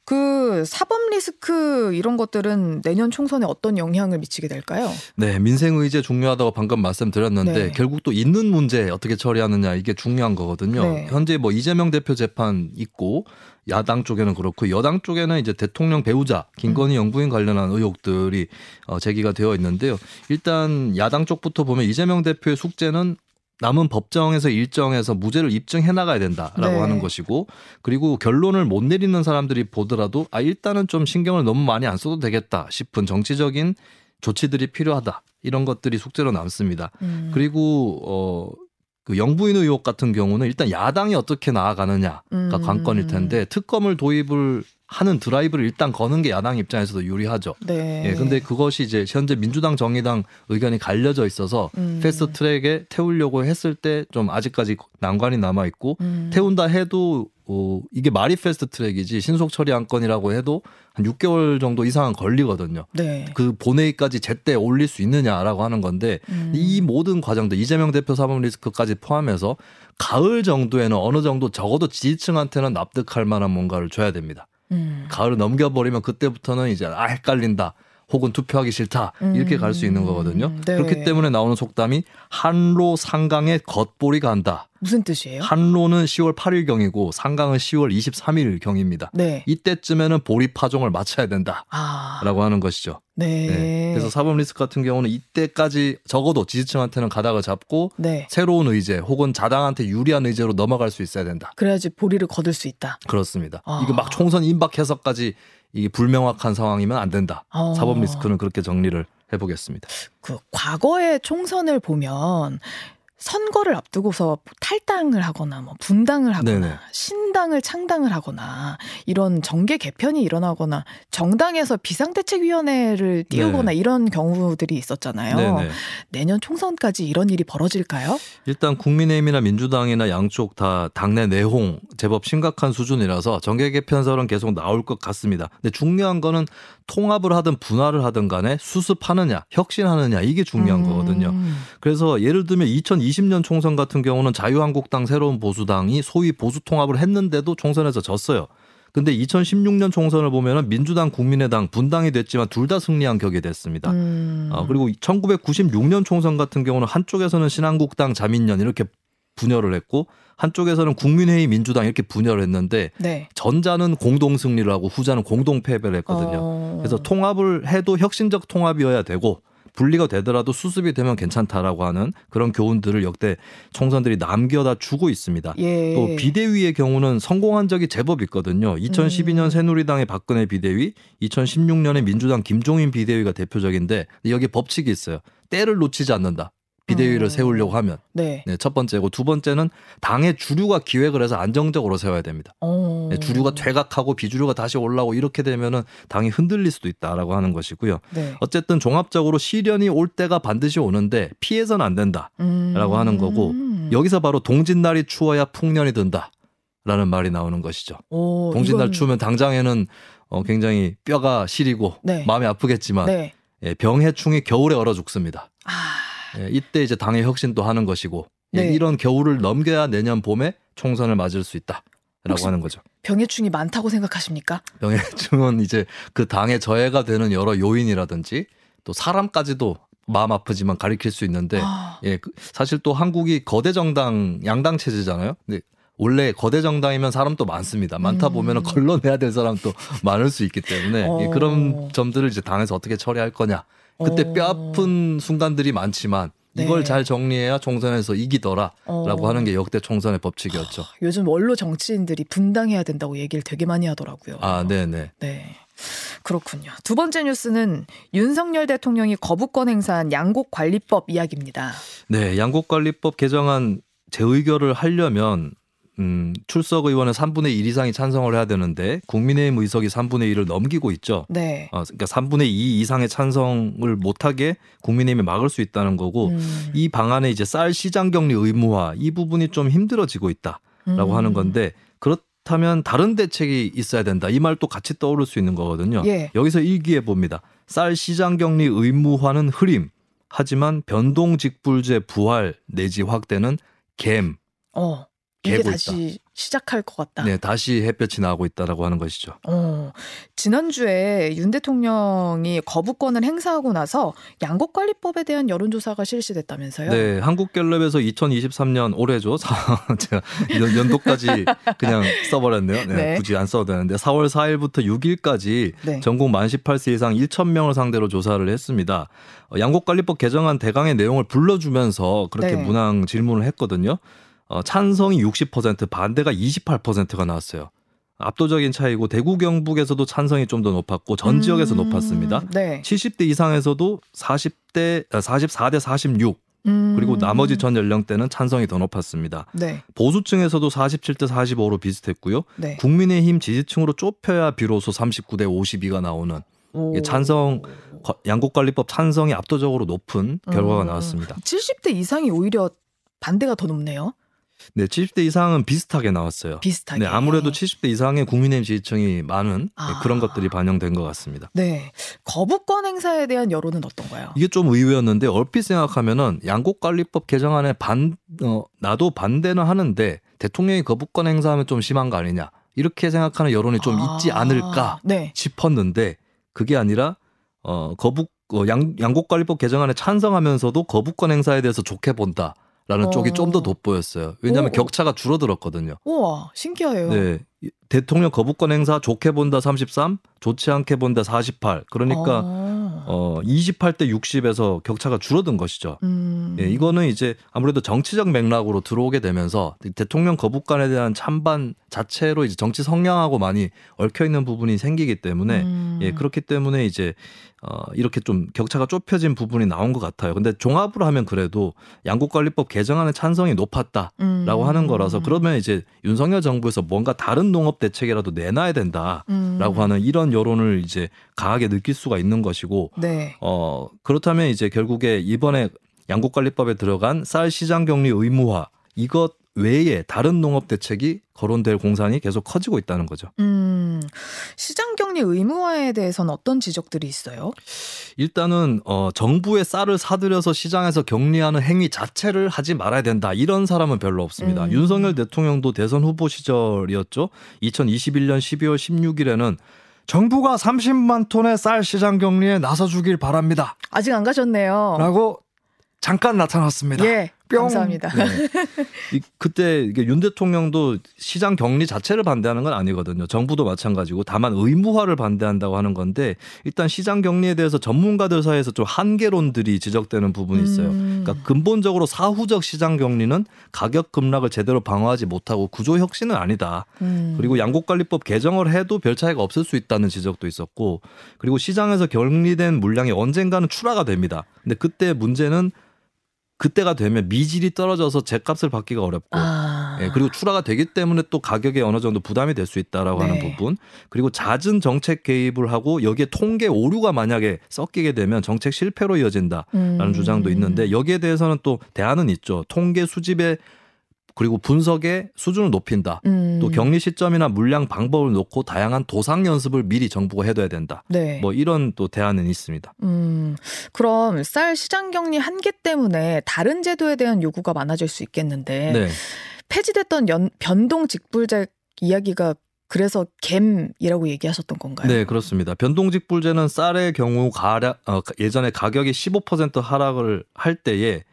그 사법 리스크 이런 것들은 내년 총선에 어떤 영향을 미치게 될까요? 네, 민생 의제 중요하다고 방금 말씀드렸는데 네. 결국 또 있는 문제 어떻게 처리하느냐 이게 중요한 거거든요. 네. 현재 뭐 이재명 대표 재판 있고 야당 쪽에는 그렇고 여당 쪽에는 이제 대통령 배우자 김건희 음. 영부인 관련한 의혹들이 어, 제기가 되어 있는데요. 일단 야당 쪽부터 보면 이재명 대표의 숙제는 남은 법정에서 일정에서 무죄를 입증해 나가야 된다라고 네. 하는 것이고 그리고 결론을 못 내리는 사람들이 보더라도 아 일단은 좀 신경을 너무 많이 안 써도 되겠다 싶은 정치적인 조치들이 필요하다 이런 것들이 숙제로 남습니다. 음. 그리고 어 그 영부인 의혹 같은 경우는 일단 야당이 어떻게 나아가느냐가 음. 관건일 텐데 특검을 도입을 하는 드라이브를 일단 거는 게 야당 입장에서도 유리하죠. 네. 예, 근데 그것이 이제 현재 민주당 정의당 의견이 갈려져 있어서 음. 패스트 트랙에 태우려고 했을 때 좀 아직까지 난관이 남아 있고 음. 태운다 해도 어, 이게 말이 패스트 트랙이지 신속 처리 안건이라고 해도 한 6개월 정도 이상은 걸리거든요. 네. 그 본회의까지 제때 올릴 수 있느냐라고 하는 건데 음. 이 모든 과정들 이재명 대표 사법 리스크까지 포함해서 가을 정도에는 어느 정도 적어도 지지층한테는 납득할 만한 뭔가를 줘야 됩니다. 음. 가을을 넘겨버리면 그때부터는 이제 아 헷갈린다. 혹은 투표하기 싫다 이렇게 갈 수 있는 거거든요. 음, 네. 그렇기 때문에 나오는 속담이 한로 상강에 겉보리 간다. 무슨 뜻이에요? 한로는 10월 8일 경이고 상강은 10월 23일 경입니다. 네. 이때쯤에는 보리 파종을 마쳐야 된다라고 아. 하는 것이죠. 네. 네. 그래서 사법 리스크 같은 경우는 이때까지 적어도 지지층한테는 가닥을 잡고 네. 새로운 의제 혹은 자당한테 유리한 의제로 넘어갈 수 있어야 된다. 그래야지 보리를 거둘 수 있다. 그렇습니다. 아. 이거 막 총선 임박해서까지 이게 불명확한 상황이면 안 된다. 어. 사법 리스크는 그렇게 정리를 해보겠습니다. 그 과거의 총선을 보면 선거를 앞두고서 탈당을 하거나 뭐 분당을 하거나 네네. 신당을 창당을 하거나 이런 정계 개편이 일어나거나 정당에서 비상대책위원회를 띄우거나 네. 이런 경우들이 있었잖아요. 네네. 내년 총선까지 이런 일이 벌어질까요? 일단 국민의힘이나 민주당이나 양쪽 다 당내 내홍 제법 심각한 수준이라서 정계 개편설은 계속 나올 것 같습니다. 근데 중요한 거는 통합을 하든 분할을 하든 간에 수습하느냐, 혁신하느냐 이게 중요한 음. 거거든요. 그래서 예를 들면 2020년 총선 같은 경우는 자유한국당 새로운 보수당이 소위 보수 통합을 했는데도 총선에서 졌어요. 근데 2016년 총선을 보면은 민주당, 국민의당 분당이 됐지만 둘 다 승리한 격이 됐습니다. 음. 어, 그리고 1996년 총선 같은 경우는 한쪽에서는 신한국당, 자민련 이렇게 분열을 했고 한쪽에서는 국민회의 민주당 이렇게 분열을 했는데 네. 전자는 공동 승리를 하고 후자는 공동 패배를 했거든요. 어. 그래서 통합을 해도 혁신적 통합이어야 되고 분리가 되더라도 수습이 되면 괜찮다라고 하는 그런 교훈들을 역대 총선들이 남겨다 주고 있습니다. 예. 또 비대위의 경우는 성공한 적이 제법 있거든요. 2012년 음. 새누리당의 박근혜 비대위, 2016년에 민주당 김종인 비대위가 대표적인데 여기 법칙이 있어요. 때를 놓치지 않는다. 비대위를 음. 세우려고 하면 네. 네. 첫 번째고 두 번째는 당의 주류가 기획을 해서 안정적으로 세워야 됩니다. 네, 주류가 퇴각하고 비주류가 다시 올라오고 이렇게 되면은 당이 흔들릴 수도 있다라고 하는 것이고요. 네. 어쨌든 종합적으로 시련이 올 때가 반드시 오는데 피해서는 안 된다라고 음. 하는 거고 여기서 바로 동짓날이 추워야 풍년이 든다 라는 말이 나오는 것이죠. 오, 동짓날 이건... 추우면 당장에는 어, 굉장히 뼈가 시리고 네. 마음이 아프겠지만 네. 예, 병해충이 겨울에 얼어 죽습니다. 아. 예, 이때 이제 당의 혁신도 하는 것이고 예, 네. 이런 겨울을 넘겨야 내년 봄에 총선을 맞을 수 있다라고 하는 거죠. 병해충이 많다고 생각하십니까? 병해충은 이제 그 당의 저해가 되는 여러 요인이라든지 또 사람까지도 마음 아프지만 가리킬 수 있는데 아. 예그 사실 또 한국이 거대 정당 양당 체제잖아요. 근데 원래 거대 정당이면 사람도 많습니다. 많다 음. 보면 은 걸러내야 될 사람도 *laughs* 많을 수 있기 때문에 어. 예, 그런 점들을 이제 당에서 어떻게 처리할 거냐 그때 어. 뼈 아픈 순간들이 많지만 이걸 네. 잘 정리해야 총선에서 이기더라라고 어. 하는 게 역대 총선의 법칙이었죠. 하, 요즘 원로 정치인들이 분당해야 된다고 얘기를 되게 많이 하더라고요. 아, 네네. 네. 그렇군요. 두 번째 뉴스는 윤석열 대통령이 거부권 행사한 양곡관리법 이야기입니다. 네, 양곡관리법 개정안 재의결을 하려면 음, 출석 의원은 3분의 1 이상이 찬성을 해야 되는데 국민의힘 의석이 3분의 1을 넘기고 있죠. 네. 어, 그러니까 3분의 2 이상의 찬성을 못하게 국민의힘이 막을 수 있다는 거고 음. 이 방안에 이제 쌀 시장 격리 의무화 이 부분이 좀 힘들어지고 있다라고 음. 하는 건데 그렇 다면 다른 대책이 있어야 된다. 이 말도 같이 떠오를 수 있는 거거든요. 예. 여기서 일기해 봅니다. 쌀 시장 격리 의무화는 흐림. 하지만 변동직불제 부활 내지 확대는 갬. 어. 이게 다시 있다. 시작할 것 같다. 네, 다시 햇볕이 나고 있다라고 하는 것이죠. 어, 지난주에 윤 대통령이 거부권을 행사하고 나서 양곡관리법에 대한 여론조사가 실시됐다면서요? 네, 한국갤럽에서 2023년 올해죠. *laughs* 제가 연도까지 그냥 써버렸네요. 네, 네. 굳이 안 써도 되는데 4월 4일부터 6일까지 네. 전국 만 18세 이상 1천 명을 상대로 조사를 했습니다. 어, 양곡관리법 개정안 대강의 내용을 불러주면서 그렇게 네. 문항 질문을 했거든요. 어, 찬성이 60% 반대가 28%가 나왔어요. 압도적인 차이고 대구 경북에서도 찬성이 좀 더 높았고 전 지역에서 음, 높았습니다. 네. 70대 이상에서도 40대 44대 46 음. 그리고 나머지 전 연령대는 찬성이 더 높았습니다. 네. 보수층에서도 47대 45로 비슷했고요. 네. 국민의힘 지지층으로 좁혀야 비로소 39대 52가 나오는 오. 찬성 양곡관리법 찬성이 압도적으로 높은 결과가 음. 나왔습니다. 70대 이상이 오히려 반대가 더 높네요. 네, 70대 이상은 비슷하게 나왔어요. 비슷하게. 네, 아무래도 70대 이상의 국민의힘 지지층이 많은 네, 아. 그런 것들이 반영된 것 같습니다. 네. 거부권 행사에 대한 여론은 어떤가요? 이게 좀 의외였는데 얼핏 생각하면은 양곡관리법 개정안에 반 어, 나도 반대는 하는데 대통령이 거부권 행사하면 좀 심한 거 아니냐 이렇게 생각하는 여론이 좀 아. 있지 않을까 네. 싶었는데 그게 아니라 어 거부 어, 양 양곡관리법 개정안에 찬성하면서도 거부권 행사에 대해서 좋게 본다. 라는 어. 쪽이 좀 더 돋보였어요. 왜냐하면 오. 격차가 줄어들었거든요. 우와, 신기해요. 네. 대통령 거부권 행사 좋게 본다 33, 좋지 않게 본다 48. 그러니까 아. 어 28대 60에서 격차가 줄어든 것이죠. 음. 예, 이거는 이제 아무래도 정치적 맥락으로 들어오게 되면서 대통령 거부권에 대한 찬반 자체로 이제 정치 성향하고 많이 얽혀 있는 부분이 생기기 때문에 음. 예, 그렇기 때문에 이제 어, 이렇게 좀 격차가 좁혀진 부분이 나온 것 같아요. 근데 종합으로 하면 그래도 양국관리법 개정안의 찬성이 높았다라고 음. 하는 거라서 그러면 이제 윤석열 정부에서 뭔가 다른 농업 대책이라도 내놔야 된다라고 음. 하는 이런 여론을 이제 강하게 느낄 수가 있는 것이고, 네. 어 그렇다면 이제 결국에 이번에 양국관리법에 들어간 쌀 시장 격리 의무화 이것 외에 다른 농업 대책이 거론될 공산이 계속 커지고 있다는 거죠. 음, 시장 격리 의무화에 대해서는 어떤 지적들이 있어요? 일단은 어, 정부의 쌀을 사들여서 시장에서 격리하는 행위 자체를 하지 말아야 된다. 이런 사람은 별로 없습니다. 음. 윤석열 대통령도 대선 후보 시절이었죠. 2021년 12월 16일에는 정부가 30만 톤의 쌀 시장 격리에 나서 주길 바랍니다. 아직 안 가셨네요. 라고 잠깐 나타났습니다. 예. 뿅. 감사합니다. 네. *laughs* 이, 그때 윤 대통령도 시장 격리 자체를 반대하는 건 아니거든요. 정부도 마찬가지고 다만 의무화를 반대한다고 하는 건데 일단 시장 격리에 대해서 전문가들 사이에서 좀 한계론들이 지적되는 부분이 있어요. 음. 그러니까 근본적으로 사후적 시장 격리는 가격 급락을 제대로 방어하지 못하고 구조 혁신은 아니다. 음. 그리고 양곡관리법 개정을 해도 별 차이가 없을 수 있다는 지적도 있었고 그리고 시장에서 격리된 물량이 언젠가는 출하가 됩니다. 근데 그때 문제는 그때가 되면 미질이 떨어져서 제값을 받기가 어렵고 아. 예, 그리고 출하가 되기 때문에 또 가격에 어느 정도 부담이 될 수 있다라고 네. 하는 부분 그리고 잦은 정책 개입을 하고 여기에 통계 오류가 만약에 섞이게 되면 정책 실패로 이어진다라는 음. 주장도 있는데 여기에 대해서는 또 대안은 있죠 통계 수집에 그리고 분석의 수준을 높인다. 음. 또 격리 시점이나 물량 방법을 놓고 다양한 도상 연습을 미리 정부가 해둬야 된다. 네. 뭐 이런 또 대안은 있습니다. 음. 그럼 쌀 시장 격리 한계 때문에 다른 제도에 대한 요구가 많아질 수 있겠는데 네. 폐지됐던 연, 변동 직불제 이야기가 그래서 갬이라고 얘기하셨던 건가요? 네, 그렇습니다. 변동직불제는 쌀의 경우 가량 어, 예전에 가격이 15% 하락을 할 때에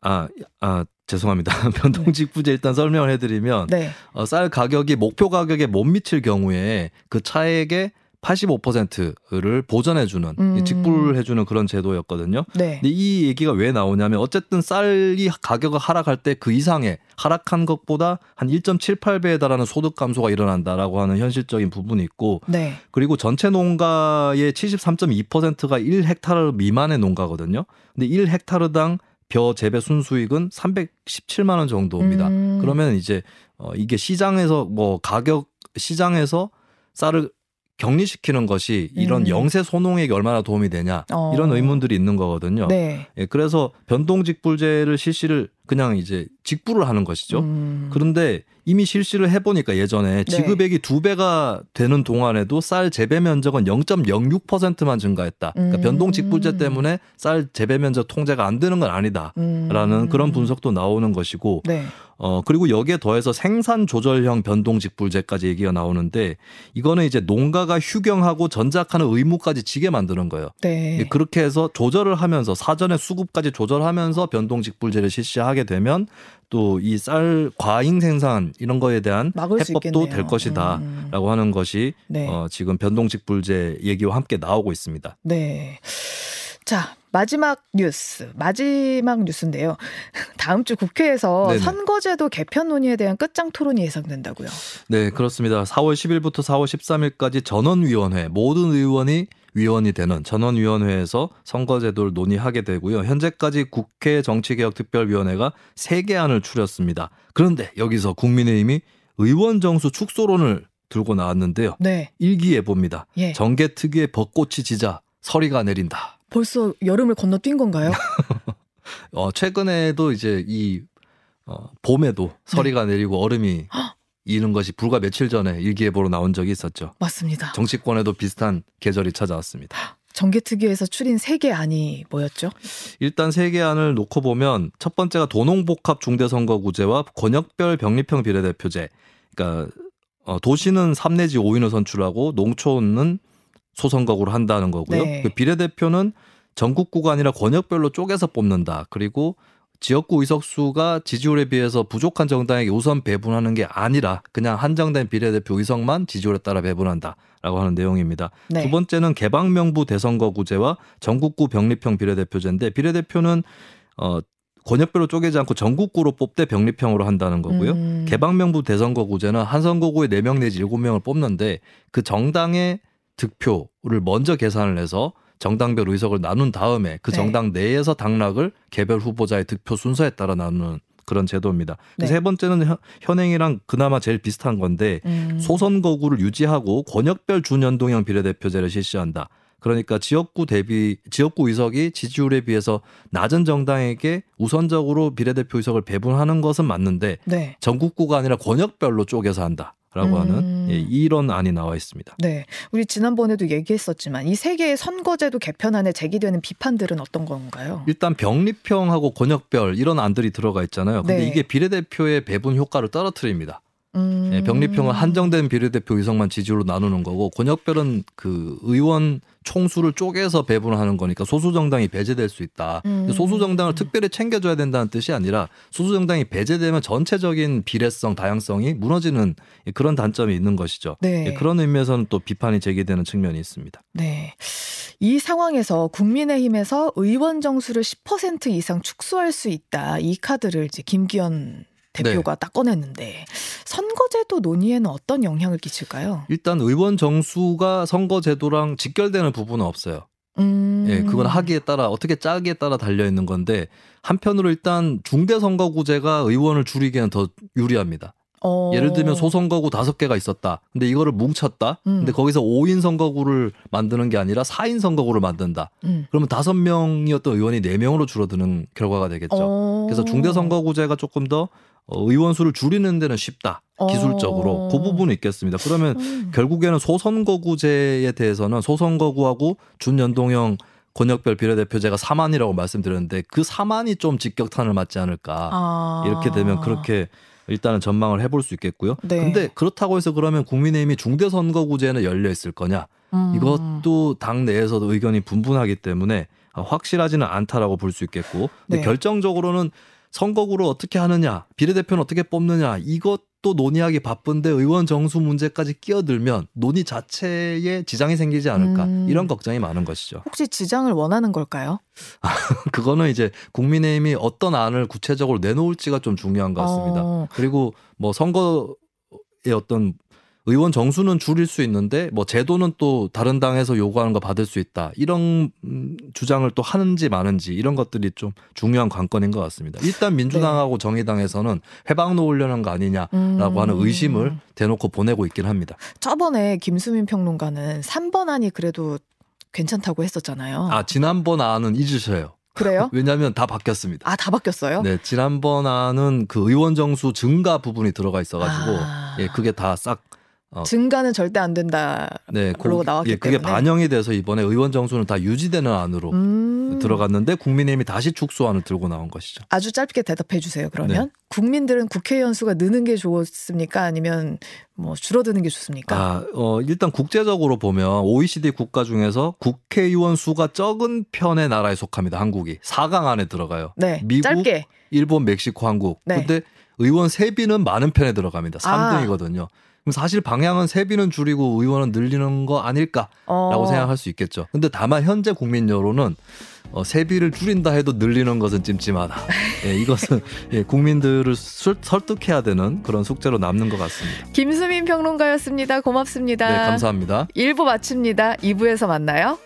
아, 아 죄송합니다. *laughs* 변동직부제 일단 설명을 해드리면 네. 어, 쌀 가격이 목표 가격에 못 미칠 경우에 그 차액의 85%를 보전해주는 음. 직불 해주는 그런 제도였거든요. 네. 근데 이 얘기가 왜 나오냐면 어쨌든 쌀이 가격을 하락할 때 그 이상의 하락한 것보다 한 1.78배에 달하는 소득 감소가 일어난다라고 하는 현실적인 부분이 있고, 네. 그리고 전체 농가의 73.2%가 1헥타르 미만의 농가거든요. 근데 1헥타르당 벼 재배 순수익은 317만 원 정도입니다. 음. 그러면 이제 어 이게 시장에서 뭐 가격 시장에서 쌀을 격리시키는 것이 이런 음. 영세 소농에게 얼마나 도움이 되냐 어. 이런 의문들이 있는 거거든요. 네. 예, 그래서 변동직불제를 실시를 그냥 이제 직불을 하는 것이죠. 음. 그런데 이미 실시를 해보니까 예전에 네. 지급액이 두 배가 되는 동안에도 쌀 재배 면적은 0.06%만 증가했다. 그러니까 음. 변동 직불제 때문에 쌀 재배 면적 통제가 안 되는 건 아니다라는 음. 그런 분석도 나오는 것이고 네. 어, 그리고 여기에 더해서 생산 조절형 변동 직불제까지 얘기가 나오는데 이거는 이제 농가가 휴경하고 전작하는 의무까지 지게 만드는 거예요. 네. 예, 그렇게 해서 조절을 하면서 사전에 수급까지 조절하면서 변동 직불제를 실시하게 되면 또 이 쌀 과잉 생산 이런 거에 대한 해법도 될 것이다라고 음. 하는 것이 네. 어, 지금 변동 직 불제 얘기와 함께 나오고 있습니다. 네. 자, 마지막 뉴스, 마지막 뉴스인데요. *laughs* 다음 주 국회에서 네네. 선거제도 개편 논의에 대한 끝장 토론이 예상된다고요. 네, 그렇습니다. 4월 10일부터 4월 13일까지 전원위원회 모든 의원이 위원이 되는 전원위원회에서 선거제도를 논의하게 되고요. 현재까지 국회 정치개혁특별위원회가 3개 안을 추렸습니다. 그런데 여기서 국민의힘이 의원 정수 축소론을 들고 나왔는데요. 네. 일기예보입니다. 예. 정계 특유의 벚꽃이 지자 서리가 내린다. 벌써 여름을 건너뛴 건가요? *laughs* 어, 최근에도 이제 이 어, 봄에도 서리가 네. 내리고 얼음이 이는 것이 불과 며칠 전에 일기예보로 나온 적이 있었죠. 맞습니다. 정치권에도 비슷한 계절이 찾아왔습니다. 정개특위에서 추린 세 개 안이 뭐였죠? 일단 세 개 안을 놓고 보면 첫 번째가 도농복합 중대선거구제와 권역별 병립형 비례대표제. 그러니까 어, 도시는 3 내지 5인을 선출하고 농촌은 소선거구로 한다는 거고요. 네. 그 비례대표는 전국 구간이라 권역별로 쪼개서 뽑는다. 그리고 지역구 의석수가 지지율에 비해서 부족한 정당에게 우선 배분하는 게 아니라 그냥 한정된 비례대표 의석만 지지율에 따라 배분한다라고 하는 내용입니다. 네. 두 번째는 개방명부 대선거구제와 전국구 병립형 비례대표제인데 비례대표는 어 권역별로 쪼개지 않고 전국구로 뽑되 병립형으로 한다는 거고요. 음. 개방명부 대선거구제는 한 선거구에 4명 내지 7명을 뽑는데 그 정당의 득표를 먼저 계산을 해서 정당별 의석을 나눈 다음에 그 네. 정당 내에서 당락을 개별 후보자의 득표 순서에 따라 나누는 그런 제도입니다. 네. 세 번째는 현행이랑 그나마 제일 비슷한 건데 음. 소선거구를 유지하고 권역별 준연동형 비례대표제를 실시한다. 그러니까 지역구 대비 지역구 의석이 지지율에 비해서 낮은 정당에게 우선적으로 비례대표 의석을 배분하는 것은 맞는데 네. 전국구가 아니라 권역별로 쪼개서 한다. 라고 음. 하는 예, 이런 안이 나와 있습니다. 네. 우리 지난번에도 얘기했었지만 이 세 개의 선거제도 개편안에 제기되는 비판들은 어떤 건가요? 일단 병립형하고 권역별 이런 안들이 들어가 있잖아요. 근데 네. 이게 비례대표의 배분 효과를 떨어뜨립니다. 음. 예, 병립형은 한정된 비례대표 의석만 지지율로 나누는 거고 권역별은 그 의원 총수를 쪼개서 배분하는 거니까 소수 정당이 배제될 수 있다. 음. 소수 정당을 특별히 챙겨줘야 된다는 뜻이 아니라 소수 정당이 배제되면 전체적인 비례성, 다양성이 무너지는 그런 단점이 있는 것이죠. 네. 예, 그런 의미에서는 또 비판이 제기되는 측면이 있습니다. 네. 이 상황에서 국민의힘에서 의원 정수를 10% 이상 축소할 수 있다. 이 카드를 이제 김기현 대표가 네. 딱 꺼냈는데 선거제도 논의에는 어떤 영향을 끼칠까요? 일단 의원 정수가 선거제도랑 직결되는 부분은 없어요. 음. 예, 그건 하기에 따라 어떻게 짜기에 따라 달려 있는 건데 한편으로 일단 중대 선거구제가 의원을 줄이기에는 더 유리합니다. 어. 예를 들면 소선거구 다섯 개가 있었다. 근데 이거를 뭉쳤다. 음. 근데 거기서 5인 선거구를 만드는 게 아니라 4인 선거구를 만든다. 음. 그러면 다섯 명이었던 의원이 4명으로 줄어드는 결과가 되겠죠. 어. 그래서 중대 선거구제가 조금 더 어, 의원 수를 줄이는 데는 쉽다. 기술적으로 어. 그 부분은 있겠습니다. 그러면 음. 결국에는 소선거구제에 대해서는 소선거구하고 준연동형 권역별 비례대표제가 4만이라고 말씀드렸는데 그 4만이 좀 직격탄을 맞지 않을까. 아. 이렇게 되면 그렇게 일단은 전망을 해볼 수 있겠고요. 네. 근데 그렇다고 해서 그러면 국민의힘이 중대선거구제는 열려 있을 거냐? 음. 이것도 당 내에서도 의견이 분분하기 때문에 확실하지는 않다라고 볼 수 있겠고, 근데 네. 결정적으로는 선거구를 어떻게 하느냐, 비례대표는 어떻게 뽑느냐, 이것도 논의하기 바쁜데 의원 정수 문제까지 끼어들면 논의 자체에 지장이 생기지 않을까, 음. 이런 걱정이 많은 것이죠. 혹시 지장을 원하는 걸까요? *laughs* 그거는 이제 국민의힘이 어떤 안을 구체적으로 내놓을지가 좀 중요한 것 같습니다. 어. 그리고 뭐 선거 의 어떤 의원 정수는 줄일 수 있는데 뭐 제도는 또 다른 당에서 요구하는 거 받을 수 있다 이런 음, 주장을 또 하는지 마는지 이런 것들이 좀 중요한 관건인 것 같습니다. 일단 민주당하고 네. 정의당에서는 해방 놓으려는 거 아니냐라고 음. 하는 의심을 대놓고 보내고 있긴 합니다. 저번에 김수민 평론가는 3번 안이 그래도 괜찮다고 했었잖아요. 아 지난번 안은 잊으셔요. 그래요? *laughs* 왜냐하면 다 바뀌었습니다. 아, 다 바뀌었어요? 네, 지난번 안은 그 의원 정수 증가 부분이 들어가 있어가지고, 아... 예, 그게 다싹 어. 증가는 절대 안 된다. 네, 그러고 나왔기 예, 그게 때문에. 반영이 돼서 이번에 의원 정수는 다 유지되는 안으로 음. 들어갔는데 국민의힘이 다시 축소안을 들고 나온 것이죠. 아주 짧게 대답해 주세요. 그러면 네. 국민들은 국회의원 수가 느는 게 좋습니까? 아니면 뭐 줄어드는 게 좋습니까? 아, 어, 일단 국제적으로 보면 OECD 국가 중에서 국회의원 수가 적은 편의 나라에 속합니다. 한국이 4강 안에 들어가요. 네, 미국, 짧게. 일본, 멕시코, 한국. 네. 근데 의원 세비는 많은 편에 들어갑니다. 3등이거든요. 아. 그럼 사실 방향은 세비는 줄이고 의원은 늘리는 거 아닐까라고 어. 생각할 수 있겠죠. 근데 다만 현재 국민 여론은 어, 세비를 줄인다 해도 늘리는 것은 찜찜하다. 예, 이것은 *laughs* 예, 국민들을 술, 설득해야 되는 그런 숙제로 남는 것 같습니다. 김수민 평론가였습니다. 고맙습니다. 네, 감사합니다. 1부 마칩니다. 2부에서 만나요.